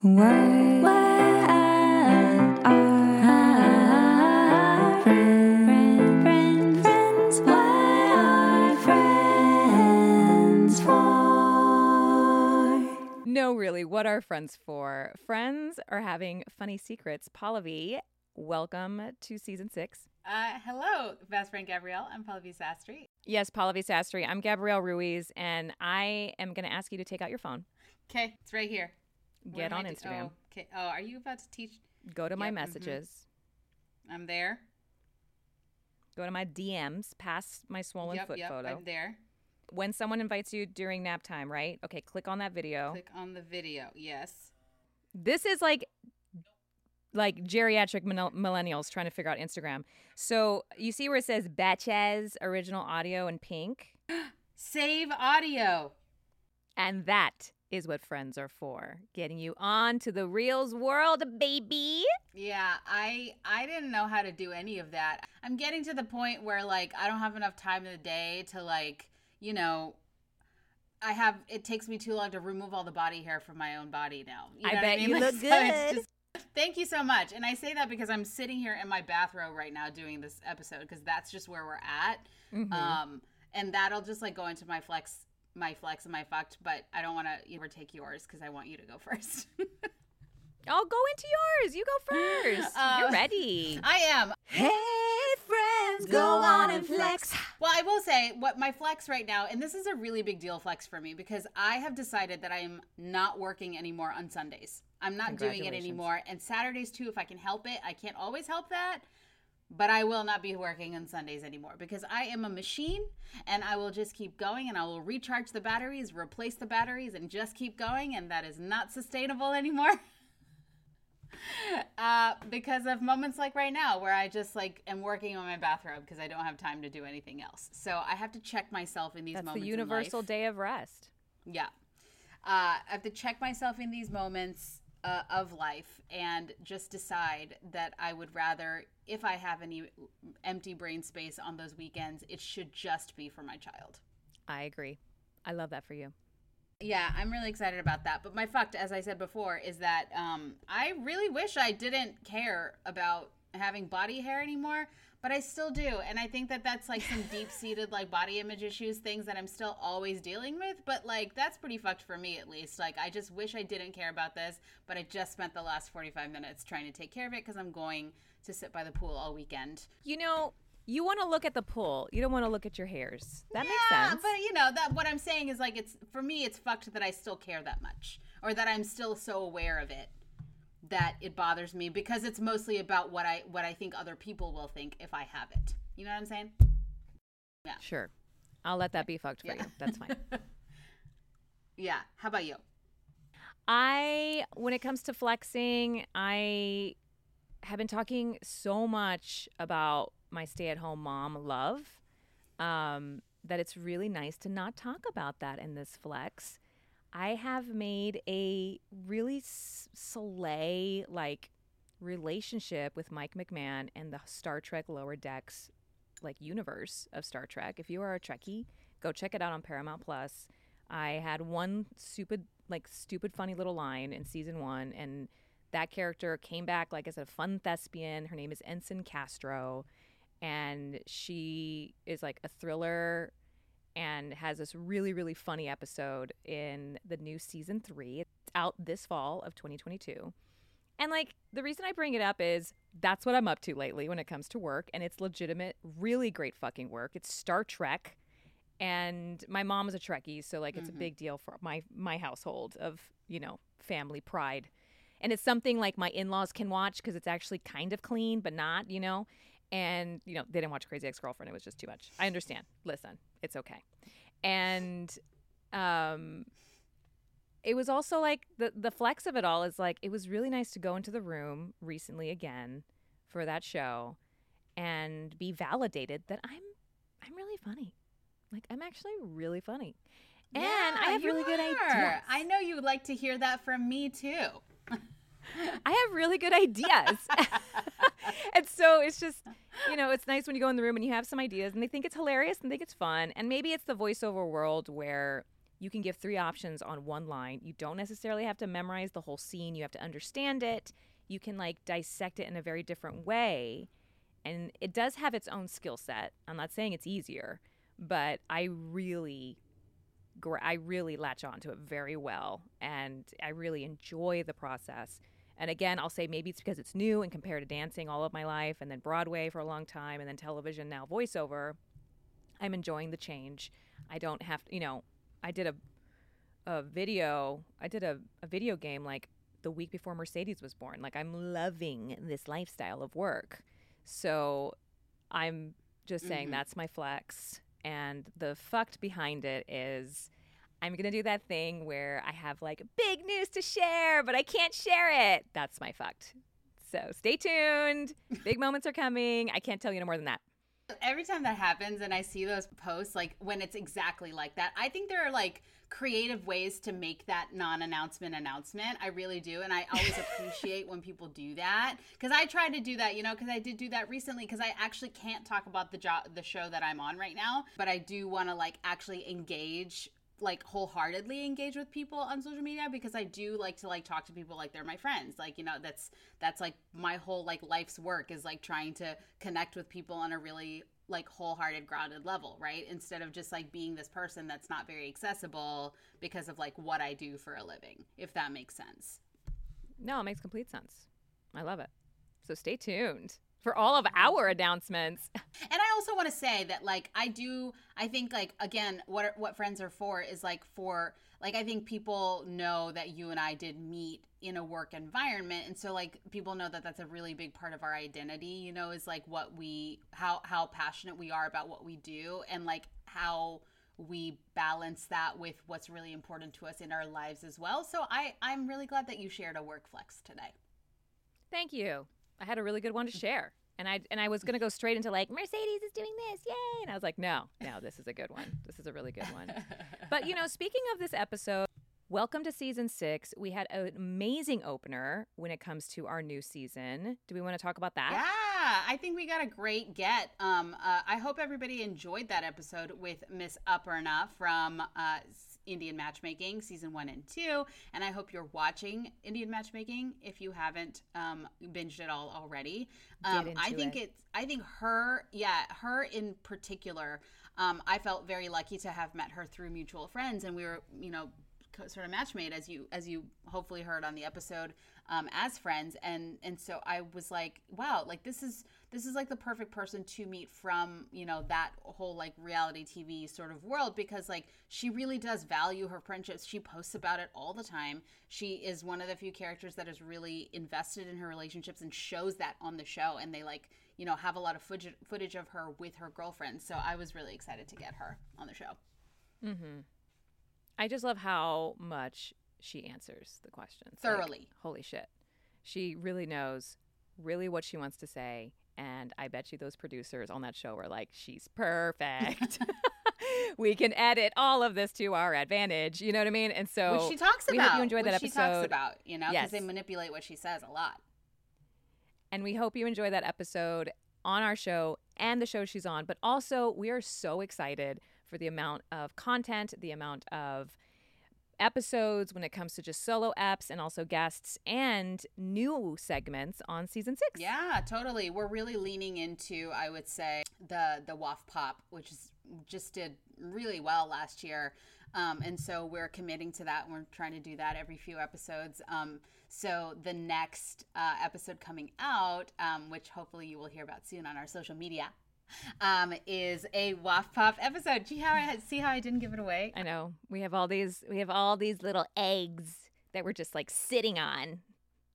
Why, why are friends, friends, friends? Why are friends for? No, really, what are friends for? Friends are having funny secrets. Pallavi, welcome to season six. Uh, hello, best friend Gabrielle. I'm Pallavi Sastry. Yes, Pallavi Sastry. I'm Gabrielle Ruiz, and I am going to ask you to take out your phone, Okay, it's right here. Get on do- Instagram, Oh, okay. Oh, are you about to teach? go to my Yep, mhm. messages, I'm there. go to my DMs, past my swollen yep, foot yep. photo. I'm there. When someone invites you during nap time, right? Okay, click on that video. Click on the video. Yes. This is like like geriatric millennials trying to figure out Instagram. So you see where it says Batches original audio in pink, Save audio. and that is what friends are for, getting you on to the Reels world, baby. Yeah, I I didn't know how to do any of that. I'm getting to the point where like I don't have enough time in the day to like, you know, I have it takes me too long to remove all the body hair from my own body now. I know what bet you Like, look so it's good. just- thank you so much. And I say that because I'm sitting here in my bathrobe right now doing this episode because that's just where we're at. Mhm. Um and that'll just like go into my flex my flex and my fucked, but I don't want to overtake yours because I want you to go first. I'll go into yours. You go first. You're Uh, ready. I am. Hey, friends, go on and flex. Well, I will say what my flex right now, and this is a really big deal flex for me because I have decided that I am not working anymore on Sundays. I'm not doing it anymore. And Saturdays too, if I can help it. I can't always help that. But I will not be working on Sundays anymore because I am a machine and I will just keep going and I will recharge the batteries, replace the batteries, and just keep going. And that is not sustainable anymore. uh, because of moments like right now where I just like am working on my bathrobe because I don't have time to do anything else. So I have to check myself in these That's moments. the universal day of rest. Yeah. Uh, I have to check myself in these moments uh, of life and just decide that I would rather, if I have any empty brain space on those weekends, it should just be for my child. I agree. I love that for you. Yeah, I'm really excited about that. But my fucked, as I said before, is that um, I really wish I didn't care about having body hair anymore, but I still do. And I think that that's like some deep seated like body image issues, things that I'm still always dealing with. But like that's pretty fucked for me at least. Like I just wish I didn't care about this, but I just spent the last 45 minutes trying to take care of it because I'm going to sit by the pool all weekend. You know, you want to look at the pool. You don't want to look at your hairs. That yeah, makes sense. but you know that what I'm saying is like it's for me it's fucked that I still care that much or that I'm still so aware of it that it bothers me because it's mostly about what I what I think other people will think if I have it. You know what I'm saying? Yeah. Sure. I'll let that be fucked for Yeah. you. That's fine. Yeah. How about you? I, when it comes to flexing, I have been talking so much about my stay at home mom love um, that it's really nice to not talk about that in this flex. I have made a really s- slay like relationship with Mike McMahan and the Star Trek Lower Decks like universe of Star Trek. If you are a Trekkie, go check it out on Paramount Plus. I had one stupid, like stupid, funny little line in season one, and that character came back like as a fun thespian. Her name is Ensign Castro, and she is like a thriller and has this really, really funny episode in the new season three. It's out this fall of 2022. And like the reason I bring it up is that's what I'm up to lately when it comes to work, and it's legitimate, really great fucking work. It's Star Trek, and my mom is a Trekkie, so like it's a mm-hmm. big deal for my my household of you know family pride, and it's something like my in-laws can watch because it's actually kind of clean, but not, you know. And you know they didn't watch Crazy Ex-Girlfriend; it was just too much. I understand. Listen, it's okay. And um, it was also like the the flex of it all is like it was really nice to go into the room recently again for that show and be validated that I'm I'm really funny. Like I'm actually really funny. And I have really good ideas. I know you would like to hear that from me too. I have really good ideas. and so it's just, you know, it's nice when you go in the room and you have some ideas and they think it's hilarious and think it's fun. And maybe it's the voiceover world where you can give three options on one line. You don't necessarily have to memorize the whole scene, you have to understand it. You can like dissect it in a very different way. And it does have its own skill set. I'm not saying it's easier, but I really I really latch on to it very well and I really enjoy the process. And again, I'll say maybe it's because it's new and compared to dancing all of my life and then Broadway for a long time and then television, now voiceover. I'm enjoying the change. I don't have to, you know, I did a a video, I did a, a video game like the week before Mercedes was born. Like I'm loving this lifestyle of work. So I'm just saying Mhm. that's my flex. And the fucked behind it is I'm going to do that thing where I have like big news to share, but I can't share it. That's my fucked. So stay tuned. Big moments are coming. I can't tell you no more than that. Every time that happens and I see those posts, like when it's exactly like that, I think there are like creative ways to make that non announcement announcement. I really do. And I always appreciate when people do that because I tried to do that, you know, because I did do that recently because I actually can't talk about the job, the show that I'm on right now, but I do want to like actually engage like wholeheartedly engage with people on social media because I do like to like talk to people like they're my friends. Like, you know, that's that's like my whole like life's work is like trying to connect with people on a really like wholehearted grounded level, right? Instead of just like being this person that's not very accessible because of like what I do for a living, if that makes sense. No, it makes complete sense. I love it. So stay tuned for all of our announcements. And I also want to say that like I do I think like again what what friends are for is like for like I think people know that you and I did meet in a work environment and so like people know that that's a really big part of our identity, you know, is like what we how how passionate we are about what we do and like how we balance that with what's really important to us in our lives as well. So I I'm really glad that you shared a work flex today. Thank you. I had a really good one to share. And I and I was gonna go straight into like Mercedes is doing this, yay! And I was like, no, no, this is a good one. This is a really good one. But you know, speaking of this episode, welcome to season six. We had an amazing opener when it comes to our new season. Do we want to talk about that? Yeah, I think we got a great get. Um, uh, I hope everybody enjoyed that episode with Miss Aparna from uh, Indian Matchmaking season one and two, and I hope you're watching Indian Matchmaking if you haven't um, binged it all already. Um, I think it. it's. I think her, yeah, her in particular. Um, I felt very lucky to have met her through mutual friends, and we were, you know, sort of matchmade as you as you hopefully heard on the episode um, as friends and and so i was like wow like this is this is like the perfect person to meet from you know that whole like reality tv sort of world because like she really does value her friendships. She posts about it all the time. She is one of the few characters that is really invested in her relationships and shows that on the show and they like you know have a lot of footage of her with her girlfriends so i was really excited to get her on the show. Mm-hmm. I just love how much she answers the questions. Like, Thoroughly. holy shit, she really knows really what she wants to say, and I bet you those producers on that show were like, she's perfect. we can edit all of this to our advantage. You know what I mean? And so which she talks we about. hope you enjoyed that which She talks about you know because Yes. they manipulate what she says a lot. And we hope you enjoy that episode on our show and the show she's on. But also, we are so excited for the amount of content, the amount of episodes when it comes to just solo eps and also guests and new segments on season six. Yeah, totally. We're really leaning into, I would say, the the WAF pop, which is just did really well last year. Um, and so we're committing to that. and We're trying to do that every few episodes. Um, so the next uh, episode coming out, um, which hopefully you will hear about soon on our social media, um, is a Waff pop episode. See how I see how I didn't give it away? I know. We have all these we have all these little eggs that we're just like sitting on.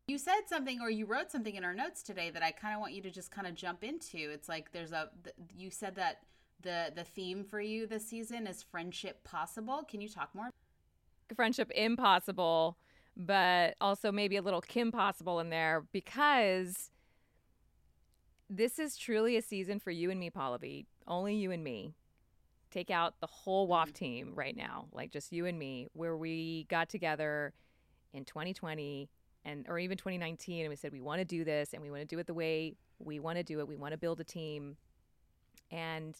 You said something or you wrote something in our notes today that I kind of want you to just kind of jump into. It's like there's a th- you said that the the theme for you this season is friendship possible. Can you talk more? friendship impossible, but also maybe a little Kim possible in there because this is truly a season for you and me, Pallavi. Only you and me. Take out the whole WAF mm-hmm. team right now, like just you and me, where we got together in 2020 and or even 2019 and we said we want to do this and we want to do it the way we want to do it. We want to build a team. And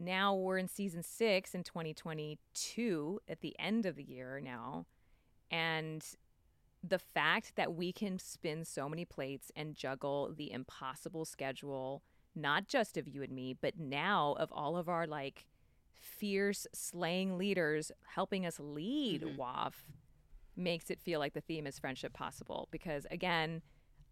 now we're in season six in 2022 at the end of the year now. And the fact that we can spin so many plates and juggle the impossible schedule, not just of you and me, but now of all of our like fierce slaying leaders helping us lead Mhm. WAF makes it feel like the theme is friendship possible. Because again,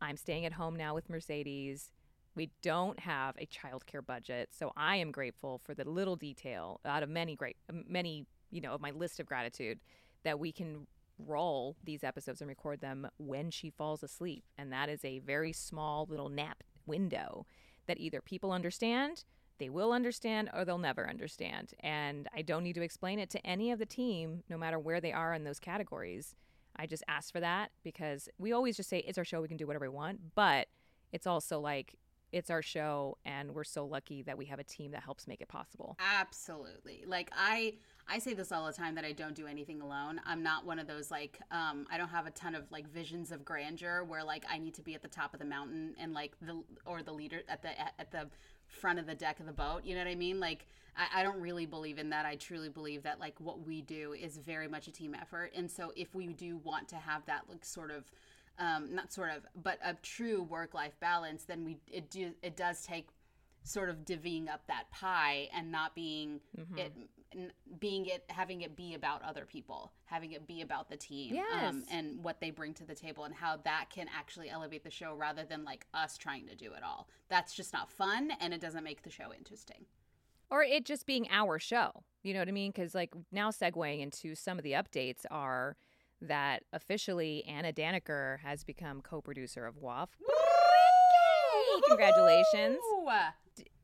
I'm staying at home now with Mercedes. We don't have a childcare budget, so I am grateful for the little detail out of many great, many you know, of my list of gratitude that we can roll these episodes and record them when she falls asleep, and that is a very small little nap window that either people understand, they will understand, or they'll never understand. And I don't need to explain it to any of the team, no matter where they are in those categories. I just ask for that because we always just say it's our show, we can do whatever we want, but it's also like it's our show and we're so lucky that we have a team that helps make it possible. Absolutely. Like I I say this all the time that I don't do anything alone. I'm not one of those like um I don't have a ton of like visions of grandeur where like I need to be at the top of the mountain and like the or the leader at the at the front of the deck of the boat. You know what I mean? Like I, I don't really believe in that. I truly believe that like what we do is very much a team effort. And so if we do want to have that like sort of um, not sort of, but a true work-life balance, then we it do it does take sort of divvying up that pie and not being Mm-hmm. it being it having it be about other people having it be about the team um, and what they bring to the table and how that can actually elevate the show rather than like us trying to do it all that's just not fun and it doesn't make the show interesting or it just being our show. You know what I mean? Because like now segueing into some of the updates are that officially Anna Daniker has become co-producer of WAF. Congratulations.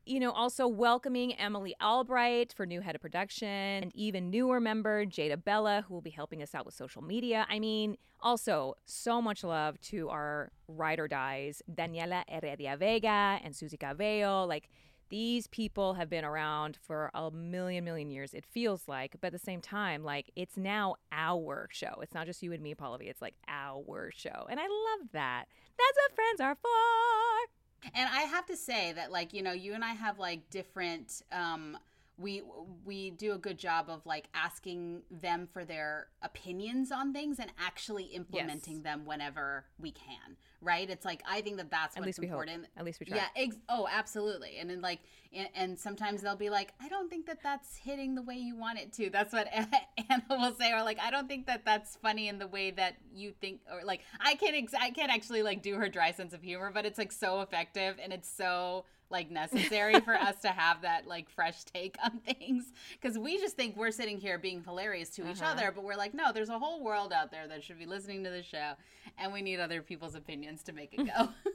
You know, also welcoming Emily Albright for new head of production and even newer member Jada Bella, who will be helping us out with social media. I mean, also so much love to our ride or dies, Daniela Heredia Vega and Susie Cabello. Like, these people have been around for a million, million years, it feels like. But at the same time, like, it's now our show. It's not just you and me, Pallavi. It's like our show. And I love that. That's what friends are for. And I have to say that like, you know, you and I have like different um we we do a good job of like asking them for their opinions on things and actually implementing them whenever we can. Right? It's like I think that that's At what's least we hope. important. At least we try. Yeah. Ex- oh, absolutely. And then like, and, and sometimes they'll be like, I don't think that that's hitting the way you want it to. That's what Anna will say, or like, I don't think that that's funny in the way that you think, or like, I can't, ex- I can't actually like do her dry sense of humor, but it's like so effective and it's so like necessary for us to have that like fresh take on things because we just think we're sitting here being hilarious to each Uh-huh. other but we're like no there's a whole world out there that should be listening to the show and we need other people's opinions to make it go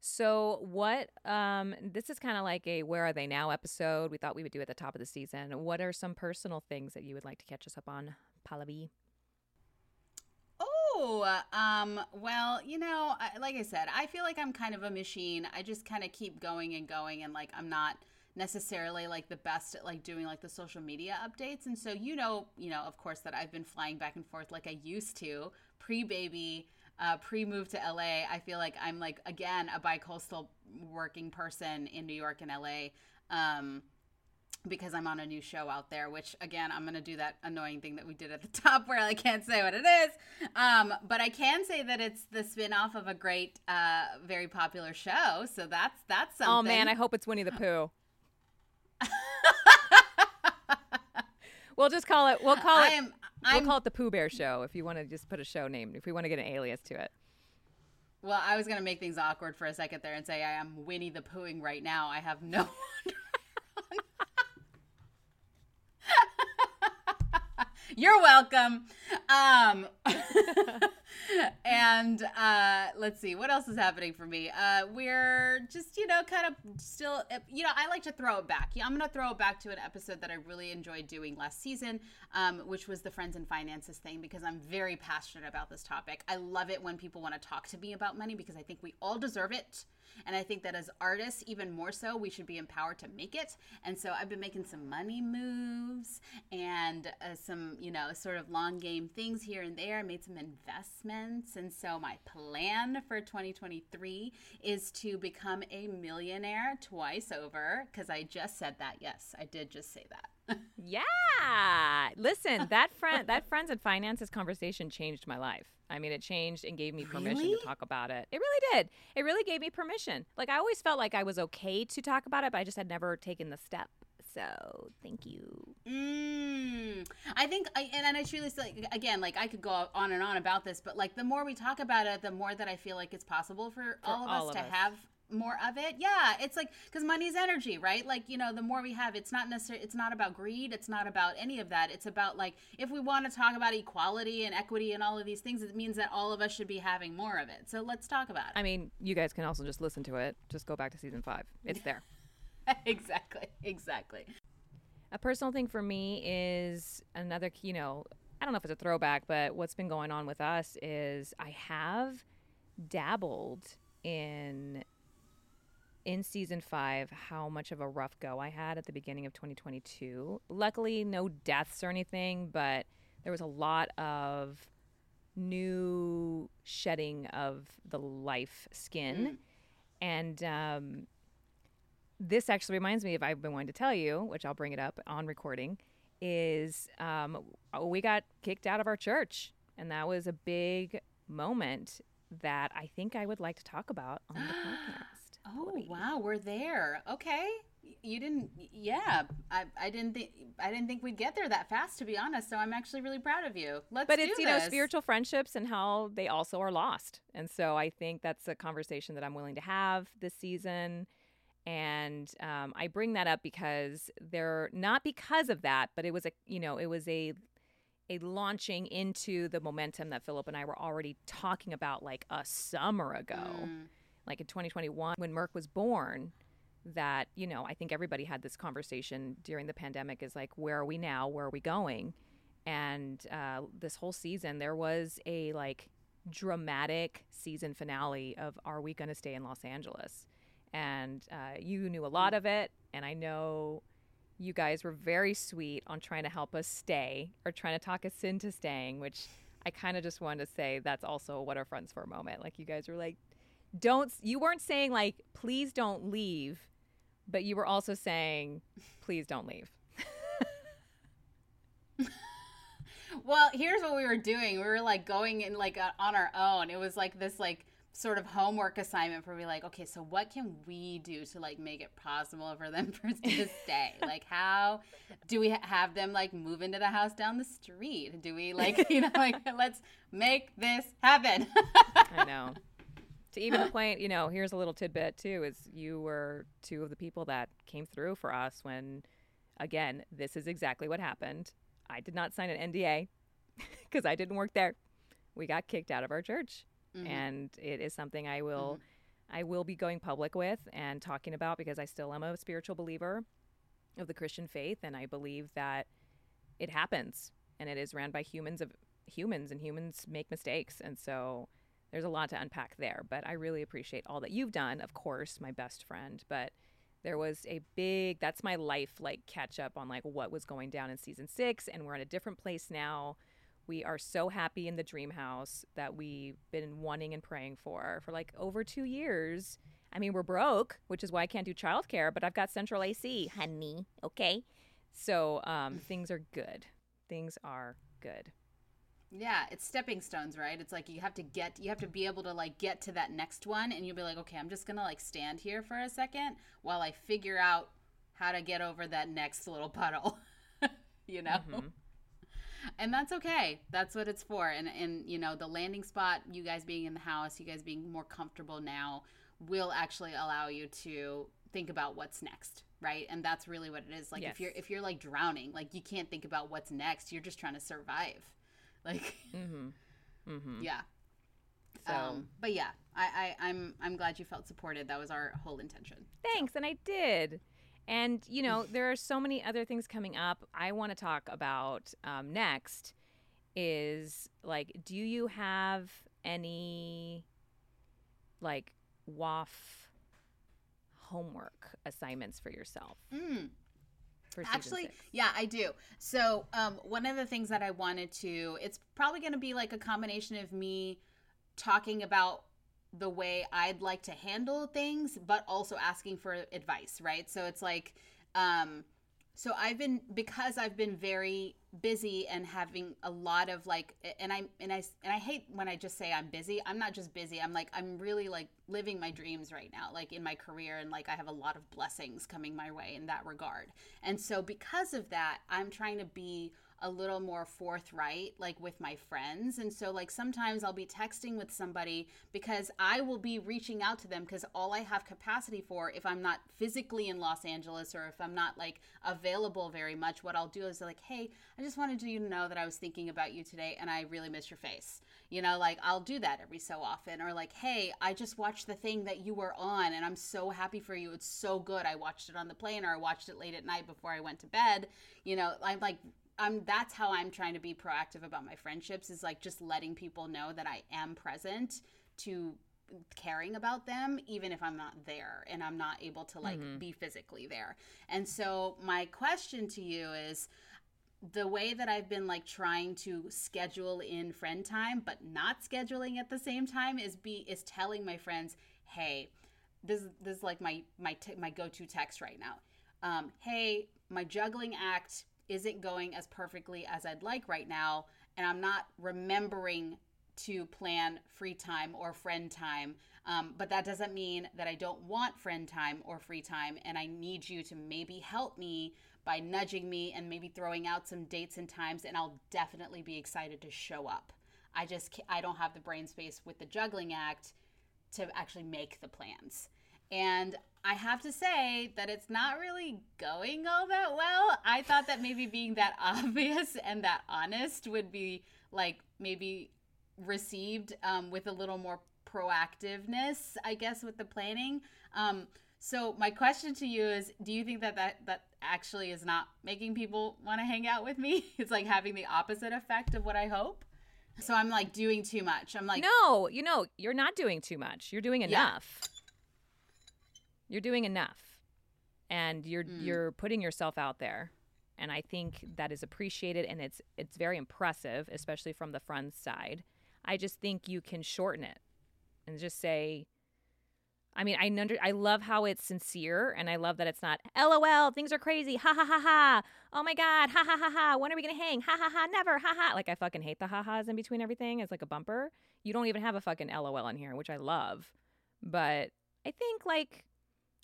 So what um this is kind of like a where are they now episode we thought we would do at the top of the season. What are some personal things that you would like to catch us up on, Pallavi? Um, well, you know, I, like I said, I feel like I'm kind of a machine. I just kind of keep going and going, and like I'm not necessarily like the best at like doing like the social media updates. And so, you know, you know, of course, that I've been flying back and forth like I used to pre baby, uh, pre move to LA. I feel like I'm like again a bi-coastal working person in New York and LA. Um, because I'm on a new show out there, which again, I'm going to do that annoying thing that we did at the top where I can't say what it is. Um, but I can say that it's the spin-off of a great, uh, very popular show. So that's, that's something. Oh man, I hope it's Winnie the Pooh. we'll just call it we'll call it am, we'll call it the Pooh Bear show if you want to just put a show name, if we want to get an alias to it. well, I was going to make things awkward for a second there and say I am Winnie the Poohing right now. I have no You're welcome. Um, and uh, let's see what else is happening for me. Uh, we're just you know kind of still you know I like to throw it back. Yeah, I'm gonna throw it back to an episode that I really enjoyed doing last season, um, which was the friends and finances thing because I'm very passionate about this topic. I love it when people want to talk to me about money because I think we all deserve it. And I think that as artists, even more so, we should be empowered to make it. And so I've been making some money moves and uh, some, you know, sort of long game things here and there. I made some investments. And so my plan for 2023 is to become a millionaire twice over because I just said that. Yes, I did just say that. Yeah. Listen, that friend that friends and finances conversation changed my life. I mean, it changed and gave me permission Really? to talk about it. It really did. It really gave me permission. Like I always felt like I was okay to talk about it, but I just had never taken the step. So, thank you. Mm, I think, I, and, and I truly feel like, again, like I could go on and on about this, but like the more we talk about it, the more that I feel like it's possible for, all of all us of to us. have more of it. Yeah, it's like because money's energy, right? Like you know, the more we have, it's not necessarily, it's not about greed, it's not about any of that. It's about like if we want to talk about equality and equity and all of these things, it means that all of us should be having more of it. So let's talk about it. I mean, you guys can also just listen to it. Just go back to season 5. It's there. exactly, exactly. A personal thing for me is another, you know, I don't know if it's a throwback, but what's been going on with us is I have dabbled in in season 5 how much of a rough go I had at the beginning of 2022. Luckily no deaths or anything, but there was a lot of new shedding of the life skin. And um this actually reminds me of I've been wanting to tell you, which I'll bring it up on recording, is um, we got kicked out of our church, and that was a big moment that I think I would like to talk about on the podcast. Oh wow, we're there. Okay, you didn't. Yeah, I, I didn't think I didn't think we'd get there that fast. To be honest, so I'm actually really proud of you. Let's. But it's you know spiritual friendships and how they also are lost, and so I think that's a conversation that I'm willing to have this season. And um, I bring that up because they're not because of that, but it was a you know it was a a launching into the momentum that Philip and I were already talking about like a summer ago, Mm. like in 2021 when Merck was born. That you know, I think everybody had this conversation during the pandemic. Is like, where are we now? Where are we going? And uh, this whole season, there was a like dramatic season finale of Are we going to stay in Los Angeles? And uh, you knew a lot of it, and I know you guys were very sweet on trying to help us stay or trying to talk us into staying, which I kind of just wanted to say that's also what our friends for a moment. Like you guys were like, don't, you weren't saying like, please don't leave, but you were also saying, please don't leave. Well, here's what we were doing. We were like going in like on our own. It was like this like sort of homework assignment for me. Like, okay, so what can we do to like make it possible for them for to stay? like, how do we have them like move into the house down the street? Do we like you know like let's make this happen? I know. to even the point, you know, here's a little tidbit too is you were two of the people that came through for us when again, this is exactly what happened. I did not sign an NDA because I didn't work there. We got kicked out of our church. Mhm. And it is something I will I will be going public with and talking about because I still am a spiritual believer of the Christian faith and I believe that it happens and it is ran by humans of humans and humans make mistakes and so there's a lot to unpack there. But I really appreciate all that you've done of course my best friend but there was a big that's my life like catch up on like what was going down in season 6 and we're in a different place now we are so happy in the dream house that we've been wanting and praying for for like over 2 years I mean, we're broke, which is why I can't do childcare, but I've got central AC, honey. Okay. So um, things are good. Things are good. Yeah, it's stepping stones, right? It's like you have to get you have to be able to like get to that next one and you'll be like, "Okay, I'm just going to like stand here for a second while I figure out how to get over that next little puddle." you know? And that's okay. That's what it's for. And and you know, the landing spot, you guys being in the house, you guys being more comfortable now will actually allow you to think about what's next, right? And that's really what it is. Like Yes. if you're if you're like drowning, like you can't think about what's next. You're just trying to survive. Like Mm-hmm. Mm-hmm. yeah. So Um, but yeah, I, I, I'm I'm glad you felt supported. That was our whole intention. thanks. And I did. And, you know, there are so many other things coming up. I want to talk about um, next is like, do you have any like WAF homework assignments for yourself? Mm. Actually, six? yeah, I do. So, um, one of the things that I wanted to, it's probably going to be like a combination of me talking about the way I'd like to handle things, but also asking for advice, right? So it's like, um, so I've been because I've been very busy and having a lot of like, and I and I and I hate when I just say I'm busy. I'm not just busy. I'm like I'm really like living my dreams right now, like in my career, and like I have a lot of blessings coming my way in that regard. And so because of that, I'm trying to be a little more forthright like with my friends. And so like sometimes I'll be texting with somebody because I will be reaching out to them because all I have capacity for if I'm not physically in Los Angeles or if I'm not like available very much what I'll do is like hey I just wanted you to know that I was thinking about you today and I really miss your face. You know like I'll do that every so often or like hey I just watched the thing that you were on and I'm so happy for you. It's so good. I watched it on the plane or I watched it late at night before I went to bed. You know I'm like I'm that's how I'm trying to be proactive about my friendships is like just letting people know that I am present to caring about them even if I'm not there and I'm not able to like be physically there. And so my question to you is the way that I've been like trying to schedule in friend time but not scheduling at the same time is be is telling my friends, "Hey, this this is like my my t- my go-to text right now. Um, hey, my juggling act isn't going as perfectly as I'd like right now, and I'm not remembering to plan free time or friend time. Um, but that doesn't mean that I don't want friend time or free time, and I need you to maybe help me by nudging me and maybe throwing out some dates and times, and I'll definitely be excited to show up. I just I don't have the brain space with the juggling act to actually make the plans. And I have to say that it's not really going all that well. I thought that maybe being that obvious and that honest would be like maybe received um, with a little more proactiveness, I guess, with the planning. Um, so my question to you is: Do you think that that that actually is not making people want to hang out with me? It's like having the opposite effect of what I hope. So I'm like doing too much. I'm like, No, you know, you're not doing too much. You're doing Yeah. You're doing enough. And you're Mm. you're putting yourself out there. And I think that is appreciated and it's it's very impressive, especially from the front side. I just think you can shorten it and just say I mean, I under, I love how it's sincere and I love that it's not LOL, things are crazy. Ha ha ha ha. Oh my god. Ha ha ha ha. When are we going to hang? Ha ha ha. Never. Ha ha. Like I fucking hate the ha ha's in between everything. It's like a bumper. You don't even have a fucking LOL in here, which I love. But I think like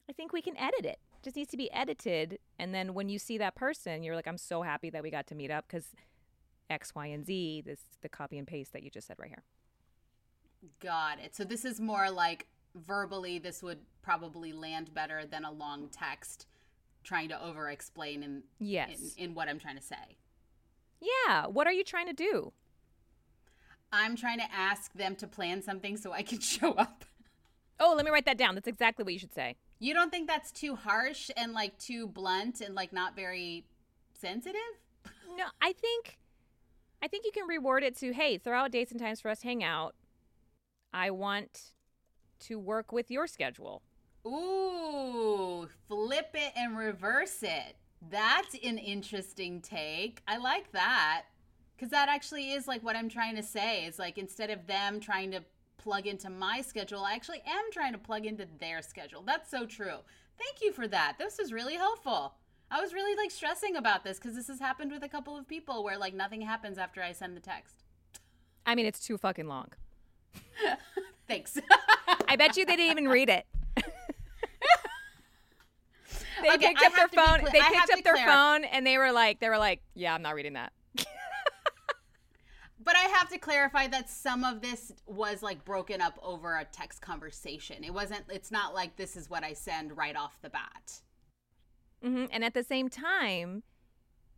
I think we can edit it. Just needs to be edited and then when you see that person, you're like I'm so happy that we got to meet up cuz X, Y, and Z, this the copy and paste that you just said right here. Got it. So this is more like verbally, this would probably land better than a long text trying to over explain in, Yes. in in what I'm trying to say. Yeah. What are you trying to do? I'm trying to ask them to plan something so I can show up. Oh, let me write that down. That's exactly what you should say. You don't think that's too harsh and like too blunt and like not very sensitive? No, I think I think you can reward it to, hey, throw out dates and times for us to hang out. I want to work with your schedule. Ooh, flip it and reverse it. That's an interesting take. I like that. Because that actually is like what I'm trying to say. Is like instead of them trying to plug into my schedule, I actually am trying to plug into their schedule. That's so true. Thank you for that. This was really helpful. I was really like stressing about this because this has happened with a couple of people where like nothing happens after I send the text. I mean, it's too fucking long. Thanks. I bet you they didn't even read it. they Okay, picked up their have to be phone. they picked up their phone and they were like, they were like, yeah, I'm not reading that. But I have to clarify that some of this was like broken up over a text conversation. It wasn't, it's not like this is what I send right off the bat. hmm And at the same time,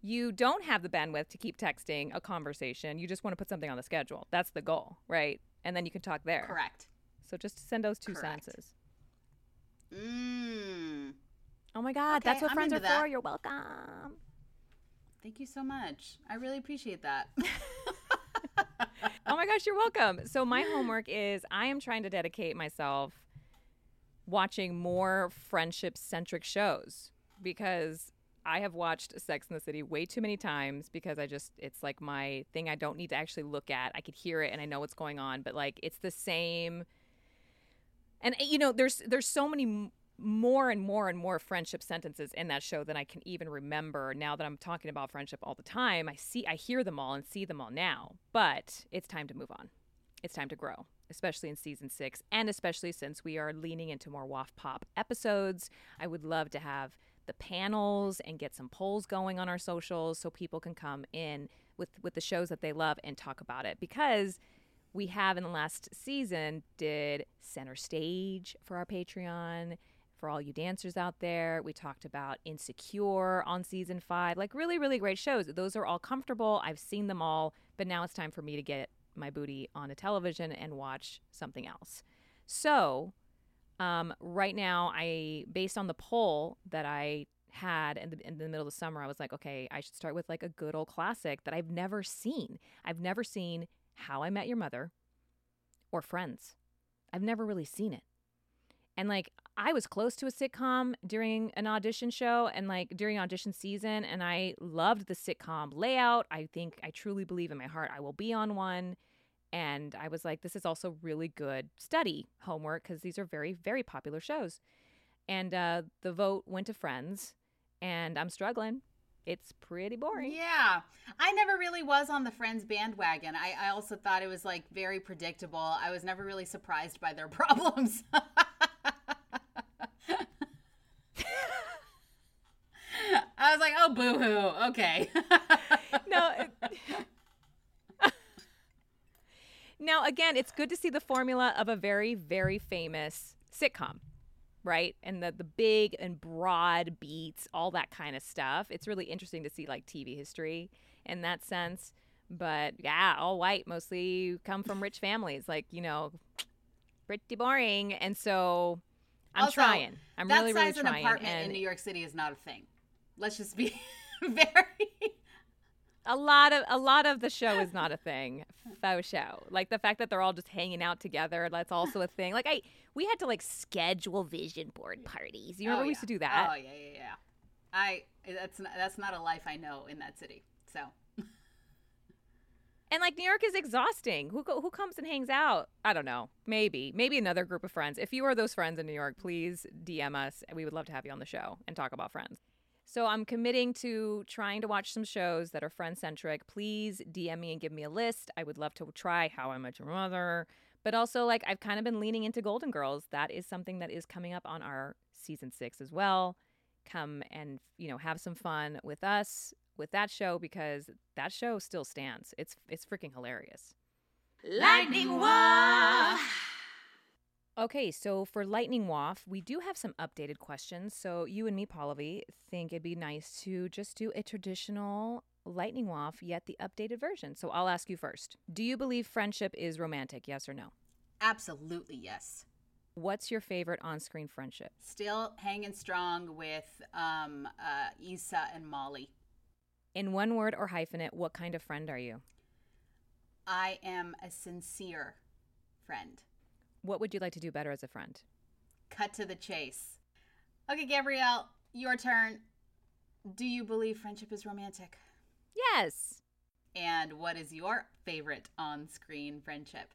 you don't have the bandwidth to keep texting a conversation. You just want to put something on the schedule. That's the goal, right? And then you can talk there. Correct. So just send those two Correct. sentences. Mmm. Oh my God, that's what I'm friends are into for. You're welcome. Thank you so much. I really appreciate that. oh my gosh, you're welcome. So my homework is I am trying to dedicate myself watching more friendship centric shows because I have watched Sex in the City way too many times because I just it's like my thing I don't need to actually look at. I could hear it and I know what's going on, but like it's the same and you know there's there's so many more and more and more friendship sentences in that show than I can even remember now that I'm talking about friendship all the time. I see I hear them all and see them all now. But it's time to move on. It's time to grow, especially in season 6 and especially since we are leaning into more WAF pop episodes. I would love to have the panels and get some polls going on our socials so people can come in with with the shows that they love and talk about it because we have in the last season did center stage for our patreon for all you dancers out there. We talked about insecure on season five like really really great shows. Those are all comfortable. I've seen them all but now it's time for me to get my booty on a television and watch something else. So um, right now i based on the poll that i had in the, in the middle of the summer i was like okay i should start with like a good old classic that i've never seen. I've never seen how I Met Your Mother or Friends. I've never really seen it. And like I was close to a sitcom during an audition show and like during audition season and I loved the sitcom layout. I think I truly believe in my heart I will be on one. And I was like this is also really good study homework cuz these are very very popular shows. And uh the vote went to Friends and I'm struggling. It's pretty boring. Yeah. I never really was on the Friends bandwagon. I, I also thought it was like very predictable. I was never really surprised by their problems. I was like, oh, boo hoo. Okay. no. it- now, again, it's good to see the formula of a very, very famous sitcom, right? And the the big and broad beats, all that kind of stuff. It's really interesting to see like TV history in that sense. But yeah, all white, mostly come from rich families, like you know, pretty boring. And so, I'm Also, trying. I'm that really, size really an trying. apartment and in New York City is not a thing. Let's just be very. a lot of a lot of the show is not a thing faux show. Like the fact that they're all just hanging out together that's also a thing. Like i we had to like schedule vision board parties. You remember Oh, we used to do that? Oh yeah, yeah, yeah. I that's not, that's not a life I know in that city. So. And like new york is exhausting. Who go, who comes and hangs out? I don't know. Maybe maybe another group of friends. If you are those friends in new york please dm us. We would love to have you on the show and talk about friends so i'm committing to trying to watch some shows that are friend centric please dm me and give me a list. I would love to try how i met your mother. But also like i've kind of been leaning into golden girls. That is something that is coming up on our season six as well. Come and you know have some fun with us with that show because that show still stands. It's it's freaking hilarious. Lightning. Okay, so for Lightning Waff, we do have some updated questions. So you and me, Pallavi, think it'd be nice to just do a traditional Lightning Waff, yet the updated version. So I'll ask you first. Do you believe friendship is romantic, yes or no? absolutely yes. What's your favorite on screen friendship? Still hanging strong with um, uh, Issa and Molly. In one word or hyphenate, what kind of friend are you? I am a sincere friend. What would you like to do better as a friend? Cut to the chase. Okay, Gabrielle, your turn. Do you believe friendship is romantic? Yes. And what is your favorite on screen friendship?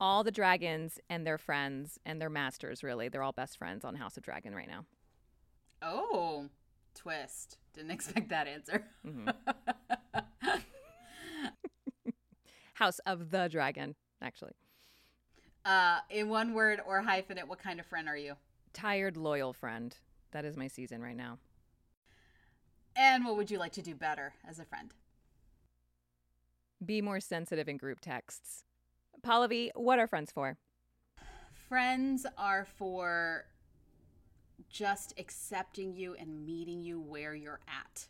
All the dragons and their friends and their masters, really. They're all best friends on House of Dragon right now. Oh, twist. Didn't expect that answer. Mhm. House of the Dragon, actually. Uh, in one word or hyphenate, what kind of friend are you? Tired, loyal friend. That is my season right now. And what would you like to do better as a friend? Be more sensitive in group texts. Pallavi, what are friends for? Friends are for just accepting you and meeting you where you're at.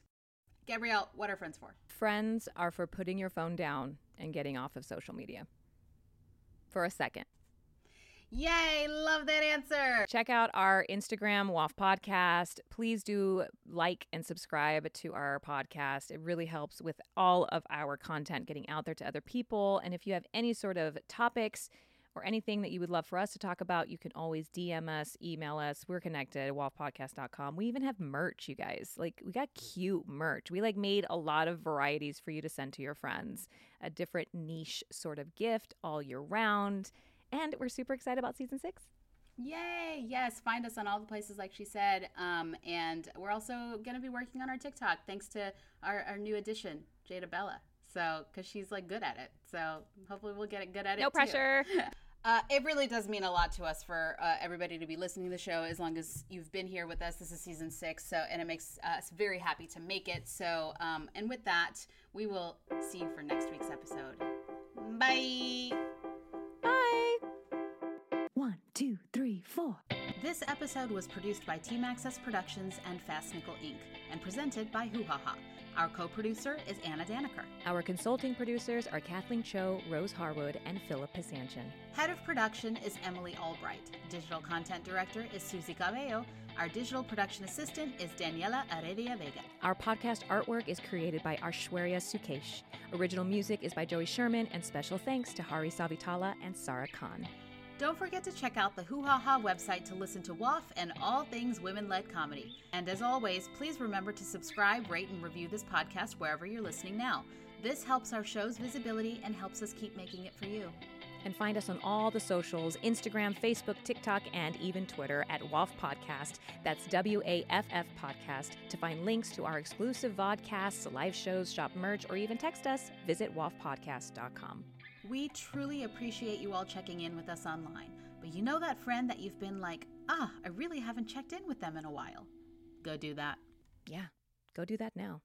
Gabrielle, what are friends for? Friends are for putting your phone down and getting off of social media for a second. Yay, love that answer. Check out our Instagram, WAF Podcast. Please do like and subscribe to our podcast. It really helps with all of our content getting out there to other people. And if you have any sort of topics or anything that you would love for us to talk about, you can always DM us, email us. We're connected wolfpodcast.com. We even have merch, you guys. Like we got cute merch. We like made a lot of varieties for you to send to your friends. A different niche sort of gift all year round. And we're super excited about season six. Yay! Yes, find us on all the places, like she said. Um, and we're also going to be working on our TikTok thanks to our, our new addition, Jada Bella. So, because she's like good at it. So, hopefully, we'll get it good at it. No pressure. Uh, it really does mean a lot to us for uh, everybody to be listening to the show as long as you've been here with us. This is season six, so and it makes us very happy to make it. So, um, and with that, we will see you for next week's episode. Bye. One, two, three, four. This episode was produced by Team Access Productions and Fast Nickel Inc. and presented by Hoo Ha Ha. Our co-producer is Anna Daniker. Our consulting producers are Kathleen Cho, Rose Harwood, and Philip Pisanchin. Head of production is Emily Albright. Digital content director is Susie Cabello. Our digital production assistant is Daniela Heredia Vega. Our podcast artwork is created by Aishwarya Sukesh. Original music is by Joey Sherman, and special thanks to Hari Savitala and Sarah Khan. Don't forget to check out the Hoo Ha Ha website to listen to WAFF and all things women led comedy. And as always, please remember to subscribe, rate, and review this podcast wherever you're listening now. This helps our show's visibility and helps us keep making it for you. And find us on all the socials Instagram, Facebook, TikTok, and even Twitter at WAFF Podcast. That's W A F F Podcast. To find links to our exclusive vodcasts, live shows, shop merch, or even text us, visit WAFFPodcast.com. We truly appreciate you all checking in with us online. But you know that friend that you've been like, ah, I really haven't checked in with them in a while? Go do that. Yeah, go do that now.